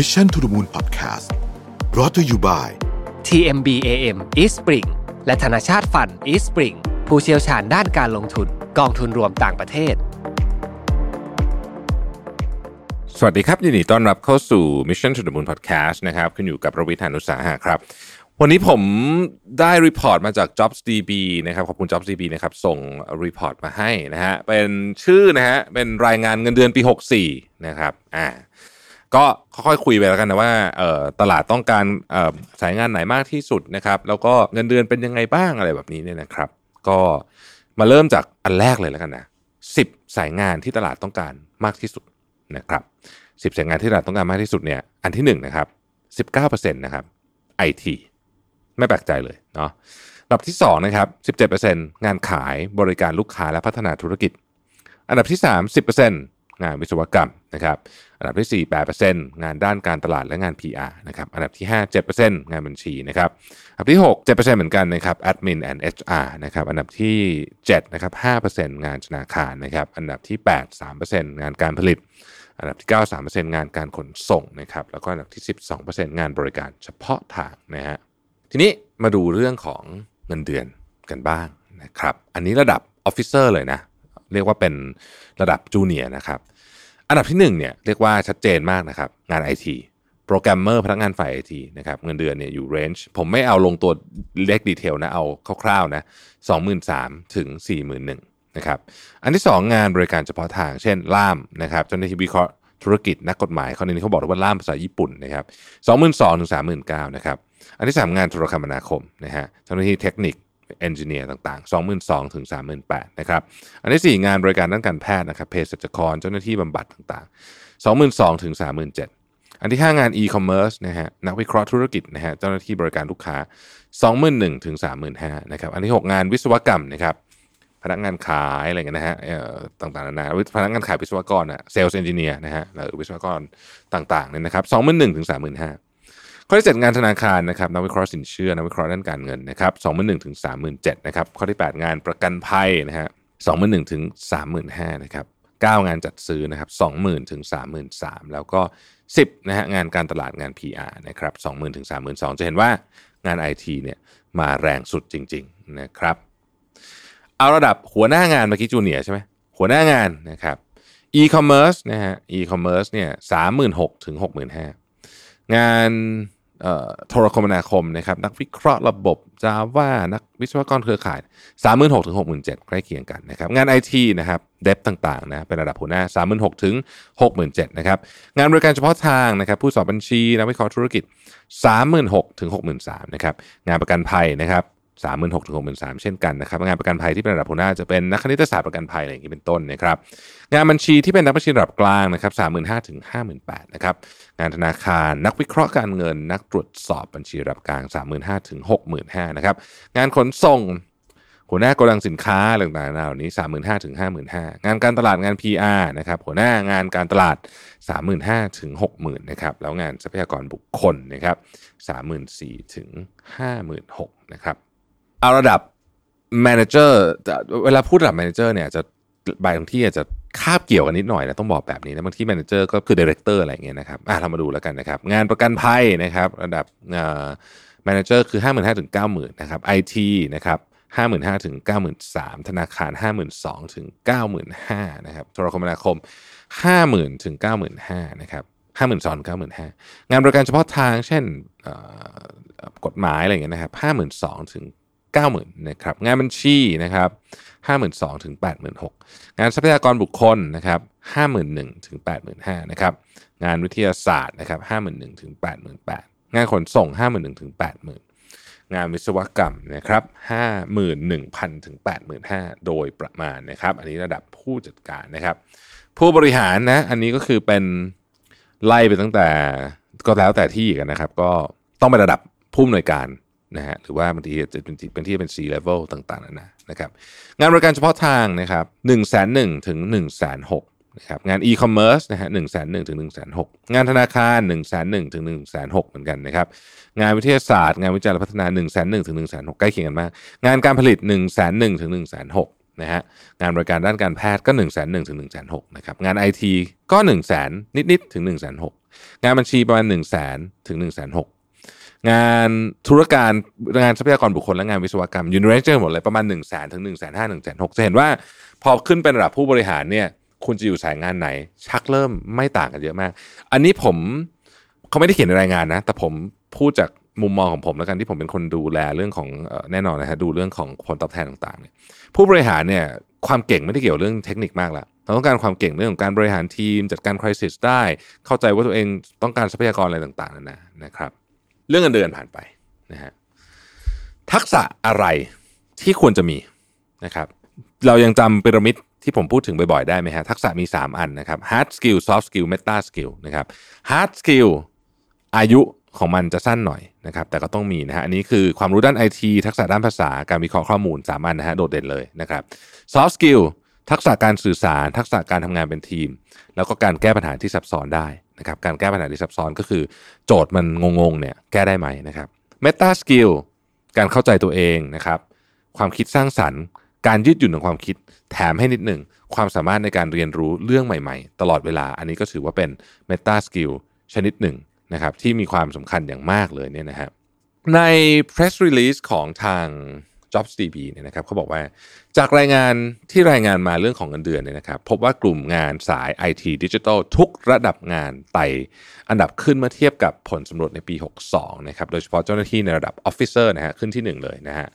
Mission to the Moon Podcast brought to you by TMBAM East Spring และธนชาต Fund East Spring ผู้เชี่ยวชาญด้านการลงทุนกองทุนรวมต่างประเทศ สวัสดีครับ ยินดีต้อนรับเข้าสู่ Mission to the Moon Podcast นะครับคุณอยู่กับรวิศ หาญอุตสาหะครับ วันนี้ผมได้ report มาจาก JobsDB นะครับ ขอบคุณ JobsDB นะครับ ส่ง report มาให้นะฮะ เป็นชื่อนะฮะ เป็นรายงานเงินเดือนปี 64 นะครับ อ่า ก็ค่อยๆคุยไปแล้วกันนะว่าเตลาดต้องการสายงานไหนมากที่สุดนะครับแล้วก็เงินเดือนเป็นยังไงบ้างอะไรแบบนี้เนี่ยนะครับ ก็มาเริ่มจากอันแรกเลยแล้วกันนะ10สายงานที่ตลาดต้องการมากที่สุดนะครับ10สายงานที่ตลาดต้องการมากที่สุดเนี่ยอันที่1นะครับ19%นต์นะครับ IT ไม่แปลกใจเลยเนาะอันดับที่2นะครับ17%งานขายบริการลูกค้าและพัฒนาธุรกิจ อันดับที่3 10% งานวิศวกรรมนะครับอันดับที่ 4 8%งานด้านการตลาดและงาน PR นะครับอันดับที่ 5 7%งานบัญชีนะครับอันดับที่ 6 7%เหมือนกันนะครับ Admin and HR นะครับอันดับที่7นะครับ5%งานธนาคารนะครับอันดับที่ 8 3%งานการผลิต อันดับที่ 9 3%งานการขนส่งนะครับแล้วก็อันดับที่ 12%งานบริการเฉพาะทางนะฮะทีนี้มาดูเรื่องของเงินเดือนกันบ้างนะครับอันนี้ระดับ officer เลยนะ เรียกว่าเป็นระดับ junior นะครับ อันดับที่1เนี่ยเรียกว่าชัดเจนมากนะครับ งาน IT โปรแกรมเมอร์พนักงานฝ่าย IT นะครับเงินเดือนเนี่ยอยู่ range ผมไม่เอาลงตัวเลข detail นะ เอาคร่าวๆนะ23,000ถึง41,000นนะครับอันที่ 2 งานบริการเฉพาะทาง เช่นล่ามนะครับเจ้าหน้าที่วิเคราะห์ธุรกิจนักกฎหมายคนนี้เขาบอกว่าล่ามภาษาญี่ปุ่นนะครับ22,000ถึง39,000นะครับอันที่ 3 งานโทรคมนาคมนะฮะเจ้าหน้าที่เทคนิค เอนจิเนียร์ต่างๆ 22,000ถึง38,000นะครับ อันที่ 4 งานบริการด้านการแพทย์นะครับเภสัชกรเจ้าหน้าที่บำบัดต่างๆ 22,000ถึง37,000 อันที่ 5 งาน e-commerce นะฮะนักวิเคราะห์ธุรกิจนะฮะเจ้าหน้าที่บริการลูกค้า 21,000ถึง35,000นะครับ อันที่ 6 งานวิศวกรรมนะครับพนักงานขายอะไรเงี้ยนะฮะต่างๆนานาพนักงานขายวิศวกรอะเซลล์เอนจิเนียร์นะฮะหรือวิศวกรต่างๆเนี่ยนะครับ21,000ถึง35,000 ข้อที่ 7 งานธนาคารนะครับนักวิเคราะห์สินเชื่อนักวิเคราะห์ด้านการเงินนะครับ21,000ถึง37,000นเจ็ดนะครับข้อที่ 8 งานประกันภัยนะฮะ21,000ถึง35,000นห้านะครับ9งานจัดซื้อนะครับ20,000ถึง33,000แล้วก็10นะฮะงานการตลาดงาน PR นะครับ20,000ถึง32,000จะเห็นว่างาน IT เนี่ยมาแรงสุดจริง ๆนะครับ เอาระดับหัวหน้างานเมื่อกี้จูเนียใช่ไหมหัวหน้างานนะครับ e-commerce นะฮะ e-commerce เนี่ย36,000ถึง65,000งาน โทรคมนาคมนะครับนักวิเคราะห์ระบบ Java นักวิศวกรเครือข่าย 36,000ถึง67,000ใกล้เคียงกันนะครับงาน IT นะครับเดฟต่างๆนะเป็นระดับหัวหน้า 36,000ถึง67,000นะครับงานบริการเฉพาะทางนะครับผู้สอบบัญชีนักวิเคราะห์ธุรกิจ 36,000ถึง63,000นะครับงานประกันภัยนะครับ 36,000ถึง63,000เช่นกันนะครับงานประกันภัยที่เป็นระดับหัวหน้าจะเป็นนักคณิตศาสตร์ประกันภัยอะไรอย่างนี้เป็นต้นนะครับงานบัญชีที่เป็นนักบัญชีระดับกลางนะครับ35,000ถึง58,000นะครับงานธนาคารนักวิเคราะห์การเงิน นักตรวจสอบบัญชีระดับกลาง 35,000ถึง65,000นะครับงานขนส่งหัวหน้าโกดังสินค้าต่างๆเหล่านี้ 35,000ถึง55,000งานการตลาดงาน PR นะครับหัวหน้างานการตลาด 35,000ถึง60,000นะครับแล้วงานทรัพยากรบุคคลนะครับ34,000ถึง56,000นะครับ เอาระดับ manager เวลาพูดระดับ manager เนี่ยจะบางที่อาจจะคาบเกี่ยวกันนิดหน่อยนะต้องบอกแบบนี้นะบางที่ manager ก็คือ director อะไรอย่างเงี้ยนะครับอะเรามาดูแล้วกันนะครับ งานประกันภัยนะครับระดับ manager คือ 55,000ถึง90,000นะครับ IT นะครับ55,000ถึง93,000ธนาคาร 52,000ถึง95,000นะครับโทรคมนาคม 50,000ถึง95,000นะครับ52,000 95,000งานบริการเฉพาะทางเช่นกฎหมายอะไรเงี้ยนะครับ52,000ถึง 90,000นะครับงานบัญชีนะครับ52,000ถึง86,000 งานทรัพยากรบุคคลนะครับ51,000ถึง85,000นะครับงานวิทยาศาสตร์นะครับ51,000ถึง88,000 งานขนส่ง 51,000ถึง80,000 งานวิศวกรรมนะครับ51,000ถึง85,000 โดยประมาณนะครับ อันนี้ระดับผู้จัดการนะครับ ผู้บริหารนะอันนี้ก็คือเป็นไล่ไปตั้งแต่ก็แล้วแต่ที่กันนะครับ ก็ต้องเป็นระดับผู้อำนวยการ นะฮะหรือว่าบางทีจะเป็นเป็นที่เป็น C level ต่างๆนานานะครับ งานบริการเฉพาะทางนะครับ1นึ่งแสนหนึ่งถึง1นึ่งแสนหกนะครับงาน e-commerce นะฮะหนึ่งแสนหนึ่งถึง1นึ่งแสนหกงานธนาคาร1นึ่งแสนหนึ่งถึง1นึ่งแสนหกเหมือนกันนะครับงานวิทยาศาสตร์ งานวิจัยและพัฒนา1นึ่งแสนหนึ่งถึง1นึ่งแสนหกใกล้เคียงกันมาก งานการผลิต1นึ่งแสนหนึ่งถึง1นึ่งแสนหกนะฮะงานบริการด้านการแพทย์ก็1นึ่งแสนหถึง1นึ่งแสนหนะครับงานไอทีก็1นึ่งแสนนิดๆถึง1นึ่งแสนหกงานบัญชีประมาณ1นึ่งแสนถึง1นึ่งแสนห งานธุรการงานทรัพยากรบุคคลและงานวิศวกรรมยูนิเวอร์เจอร์หมดเลยประมาณ1นึ่งแสนถึง1นึ่งแสนห้าหนึ่งแสนหกจะเห็นว่าพอขึ้นเป็นระดับผู้บริหารเนี่ยคุณจะอยู่สายงานไหน ชักเริ่มไม่ต่างกันเยอะมาก อันนี้ผมเขาไม่ได้เขียนในรายงานนะ แต่ผมพูดจากมุมมองของผมแล้วกันที่ผมเป็นคนดูแลเรื่องของแน่นอนนะฮะดูเรื่องของผลตอบแทนต่างๆเนี่ยผู้บริหารเนี่ยความเก่งไม่ได้เกี่ยวเรื่องเทคนิคมากละเราต้องการความเก่งเรื่องของการบริหารทีม จัดการคริสิสได้ เข้าใจว่าตัวเองต้องการทรัพยากรอะไรต่างๆนั่นนะนะครับ เรื่องเงินเดือนผ่านไปนะฮะทักษะอะไรที่ควรจะมีนะครับเรายังจำพีระมิดที่ผมพูดถึงบ่อยๆ ได้ไหมฮะทักษะมี 3 อันนะครับ hard skill soft skill meta skill นะครับ hard skill อายุของมันจะสั้นหน่อยนะครับแต่ก็ต้องมีนะฮะอันนี้คือความรู้ด้านไอทีทักษะด้านภาษาการวิเคราะห์ข้อมูลสามัญนะฮะโดดเด่นเลยนะครับ soft skill ทักษะการสื่อสาร ทักษะการทำงานเป็นทีม แล้วก็การแก้ปัญหาที่ซับซ้อนได้ นะครับการแก้ปัญหาที่ซับซ้อนก็คือ โจทย์มันงงๆเนี่ยแก้ได้ไหมนะครับ meta skill การเข้าใจตัวเองนะครับ ความคิดสร้างสรรค์ การยืดหยุ่นของความคิดแถมให้นิดหนึ่งความสามารถในการเรียนรู้เรื่องใหม่ๆ ตลอดเวลา อันนี้ก็ถือว่าเป็น meta skill ชนิดหนึ่งนะครับที่มีความสำคัญอย่างมากเลยเนี่ยนะฮะใน press release ของทาง JobsDB เนี่ยนะครับเขาบอกว่าจากรายงานที่รายงานมาเรื่องของเงินเดือนเนี่ยนะครับพบว่ากลุ่มงานสาย IT Digital ทุกระดับงานไต่อันดับขึ้นเมื่อเทียบกับผลสำรวจในปี 62 นะครับโดยเฉพาะเจ้าหน้าที่ในระดับ Officer นะฮะขึ้นที่ 1 เลยนะฮะ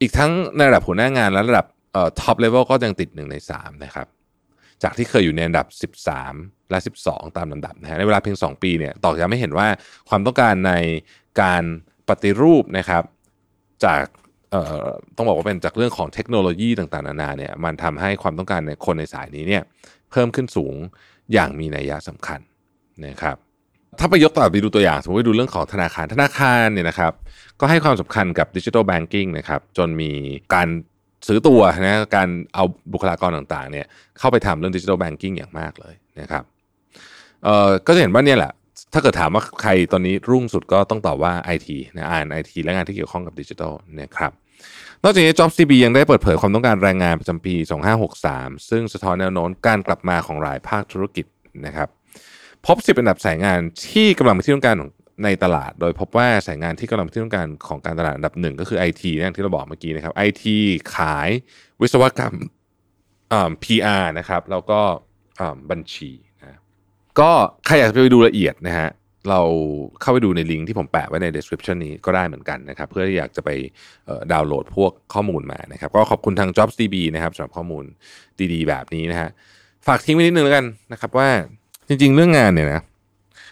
อีกทั้งในระดับหัวหน้างานและระดับ top level ก็ยังติด 1 ใน 3 นะครับจากที่เคยอยู่ในอันดับ 13 และ 12 ตามลำดับนะฮะในเวลาเพียง 2 ปีเนี่ยตอกย้ำให้เห็นว่าความต้องการในการปฏิรูปนะครับ จากต้องบอกว่าเป็นจากเรื่องของเทคโนโลยีต่างๆนานาเนี่ยมันทำให้ความต้องการในคนในสายนี้เนี่ยเพิ่มขึ้นสูงอย่างมีนัยยะสำคัญนะครับถ้าไปยกต่อไปดูตัวอย่าง สมมติไปดูเรื่องของธนาคารธนาคารเนี่ยนะครับก็ให้ความสำคัญกับดิจิทัลแบงกิ้งนะครับจนมีการซื้อตัวนะการเอาบุคลากรต่างๆเนี่ยเข้าไปทำเรื่องดิจิทัลแบงกิ้งอย่างมากเลยนะครับเอ่อก็จะเห็นว่าเนี่ยแหละ ถ้าเกิดถามว่าใครตอนนี้รุ่งสุดก็ต้องตอบว่า IT นะอ่านไอทีและงานที่เกี่ยวข้องกับดิจิทัลนะครับนอกจากนี้ JobsDB ยังได้เปิดเผยความต้องการแรงงานประจำปี 2563 ซึ่งสะท้อนแนวโน้มการกลับมาของหลายภาคธุรกิจนะครับ พบ 10 อันดับสายงานที่กำลังเป็นที่ต้องการในตลาด โดยพบว่าสายงานที่กำลังเป็นที่ต้องการของการตลาดอันดับหนึ่งก็คือ IT นะที่เราบอกเมื่อกี้นะครับ IT ขายวิศวกรรม PR นะครับ แล้วก็บัญชี ก็ใครอยากจะไปดูละเอียดนะฮะเราเข้าไปดูในลิงก์ที่ผมแปะไว้ใน description นี้ก็ได้เหมือนกันนะครับ เพื่อที่อยากจะไปดาวน์โหลดพวกข้อมูลมานะครับ ก็ขอบคุณทาง JobsDB นะครับสำหรับข้อมูลดีๆ แบบนี้นะฮะฝากทิ้งไว้นิดนึงแล้วกันนะครับว่าจริงๆ เรื่องงานเนี่ยนะ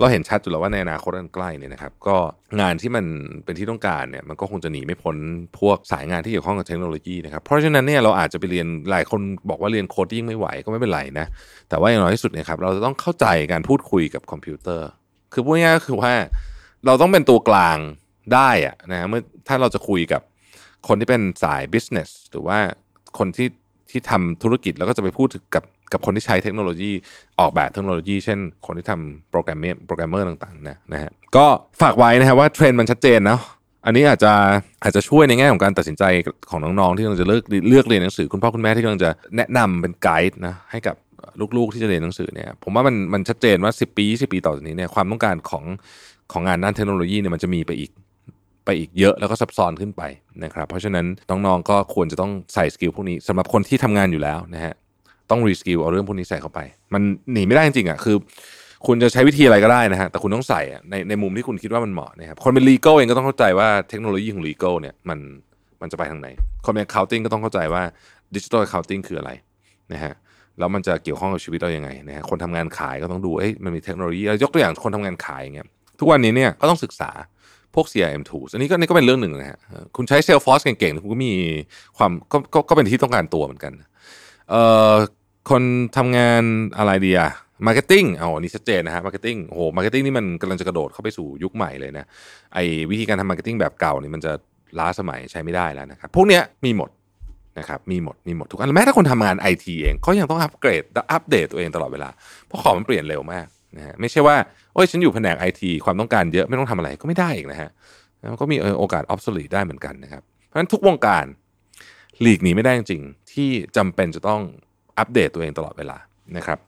เราเห็นชัดอยู่แล้วว่าในอนาคตอันใกล้เนี่ยนะครับ ก็งานที่มันเป็นที่ต้องการเนี่ยมันก็คงจะหนีไม่พ้นพวกสายงานที่เกี่ยวข้องกับเทคโนโลยีนะครับ เพราะฉะนั้นเนี่ยเราอาจจะไปเรียนหลายคนบอกว่าเรียน coding ไม่ไหวก็ไม่เป็นไรนะ แต่ว่าอย่างน้อยที่สุดเนี่ยครับเราจะต้องเข้าใจการพูดคุยกับคอมพิวเตอร์ คือพูดง่ายก็คือว่าเราต้องเป็นตัวกลางได้อะนะเมื่อถ้าเราจะคุยกับคนที่เป็นสาย business หรือว่าคนที่ที่ทำธุรกิจแล้วก็จะไปพูดกับ กับคนที่ใช้เทคโนโลยีออกแบบเทคโนโลยี เช่น คนที่ทำโปรแกรมเมอร์โปรแกรมเมอร์ต่างๆนะนะฮะก็ฝากไว้นะครับว่าเทรนด์มันชัดเจนเนาะอันนี้อาจจะอาจจะช่วยในแง่ของการตัดสินใจของน้องๆที่กำลังจะเลือกเลือกเรียนหนังสือคุณพ่อคุณแม่ที่กำลังจะแนะนำเป็นไกด์นะให้กับลูกๆที่จะเรียนหนังสือเนี่ยผมว่ามันมันชัดเจนว่า 10 ปี 20 ปีต่อจากนี้เนี่ยความต้องการของของงานด้านเทคโนโลยีเนี่ยมันจะมีไปอีกไปอีกเยอะแล้วก็ซับซ้อนขึ้นไปนะครับเพราะฉะนั้นน้องๆก็ควรจะต้องใส่ skill พวกนี้สำหรับคนที่ทำงานอยู่แล้วนะฮะ ต้อง reskill เอาเรื่องพวกนี้ใส่เข้าไป มันหนีไม่ได้จริงๆอะคือ คุณจะใช้วิธีอะไรก็ได้นะฮะแต่คุณต้องใส่ในในมุมที่คุณคิดว่ามันเหมาะนะครับคนเป็น legal เองก็ต้องเข้าใจว่าเทคโนโลยีของ legal เนี่ยมันมันจะไปทางไหนคนเป็น accounting ก็ต้องเข้าใจว่าดิจิทัล accounting คืออะไรนะฮะแล้วมันจะเกี่ยวข้องกับชีวิตเรายังไงนะฮะคนทำงานขายก็ต้องดูเอ้ยมันมีเทคโนโลยียกตัวอย่างคนทำงานขายอย่างเงี้ยทุกวันนี้เนี่ยก็ต้องศึกษาพวก CRM tools อันนี้ก็นี่ก็เป็นเรื่องหนึ่งนะฮะคุณใช้ Salesforce เก่งๆ คุณก็มีความก็ก็ก็เป็นที่ต้องการตัวเหมือนกัน เอ่อ คนทำงานอะไรดีอะ marketing อาอันนี้ชัดเจนนะฮะ marketing โอ้โห marketing นี่มันกำลังจะกระโดดเข้าไปสู่ยุคใหม่เลยนะไอ้วิธีการทำ marketing แบบเก่านี่มันจะล้าสมัยใช้ไม่ได้แล้วนะครับพวกเนี้ยมีหมดนะครับมีหมดมีหมดทุกอันแม้ถ้าคนทำงานไอทีเองก็ยังต้องอัปเกรดอัปเดตตัวเองตลอดเวลาเพราะของมันเปลี่ยนเร็วมากนะฮะไม่ใช่ว่าโอ้ยฉันอยู่แผนกไอทีความต้องการเยอะไม่ต้องทำอะไรก็ไม่ได้อีกนะฮะก็มีโอกาส obsolete ได้เหมือนกันนะครับเพราะฉะนั้นทุกวงการหลีกหนีไม่ได้จริงๆที่จำเป็นจะต้อง อัปเดตตัวเองตลอดเวลานะครับ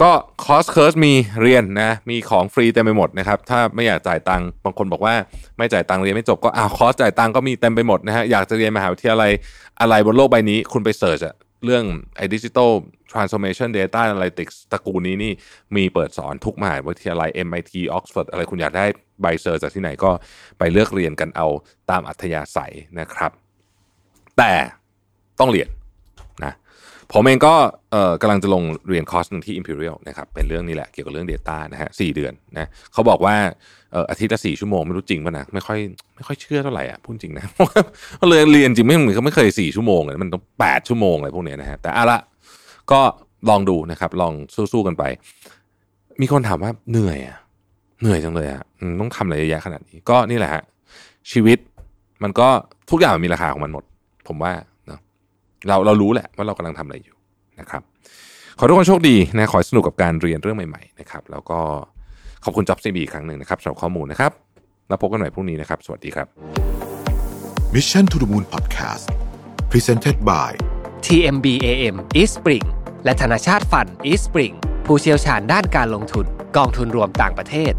ก็คอร์สเคิร์สมีเรียนนะมีของฟรีเต็มไปหมดนะครับ ถ้าไม่อยากจ่ายตังค์บางคนบอกว่าไม่จ่ายตังค์เรียนไม่จบก็อ้าวคอร์สจ่ายตังค์ก็มีเต็มไปหมดนะฮะอยากจะเรียนมหาวิทยาลัยอะไรบนโลกใบนี้คุณไปเสิร์ชอะเรื่องไอ้ดิจิทัล transformation data analytics ตระกูลนี้นี่มีเปิดสอนทุกมหาวิทยาลัย MIT Oxford อะไรคุณอยากได้ใบเซอร์จากที่ไหนก็ไปเลือกเรียนกันเอาตามอัธยาศัยนะครับ แต่ต้องเรียน ผมเองก็เอ่อกำลังจะลงเรียนคอร์สหนึ่งที่ Imperial นะครับเป็นเรื่องนี้แหละเกี่ยวกับเรื่อง Data นะฮะสี่เดือนนะเขาบอกว่าเอ่ออาทิตย์ละสี่ชั่วโมงไม่รู้จริงป่ะนะไม่ค่อยไม่ค่อยเชื่อเท่าไหร่อะพูดจริงนะเพราะเลยเรียนจริงไม่เหมือนเขาไม่เคยสี่ชั่วโมงเลยมันต้องแปดชั่วโมงอะไรพวกเนี้ยนะฮะแต่เอาละก็ลองดูนะครับ ลองสู้ๆกันไป มีคนถามว่าเหนื่อยอะเหนื่อยจังเลยอะต้องทำอะไรเยอะแยะขนาดนี้ก็นี่แหละฮะชีวิตมันก็ทุกอย่างมันมีราคาของมันหมด ผมว่า เนอะเราเรารู้แหละว่าเรากำลังทำอะไรอยู่นะครับ ขอทุกคนโชคดีนะขอให้สนุกกับการเรียนเรื่องใหม่ๆนะครับ แล้วก็ขอบคุณจ็อบซีบีอีกครั้งหนึ่งนะครับสำหรับข้อมูลนะครับ แล้วพบกันใหม่พรุ่งนี้นะครับ สวัสดีครับ Mission to the Moon Podcast Presented by TMBAM East Spring และธนาชาติฟัน East Spring ผู้เชี่ยวชาญด้านการลงทุนกองทุนรวมต่างประเทศ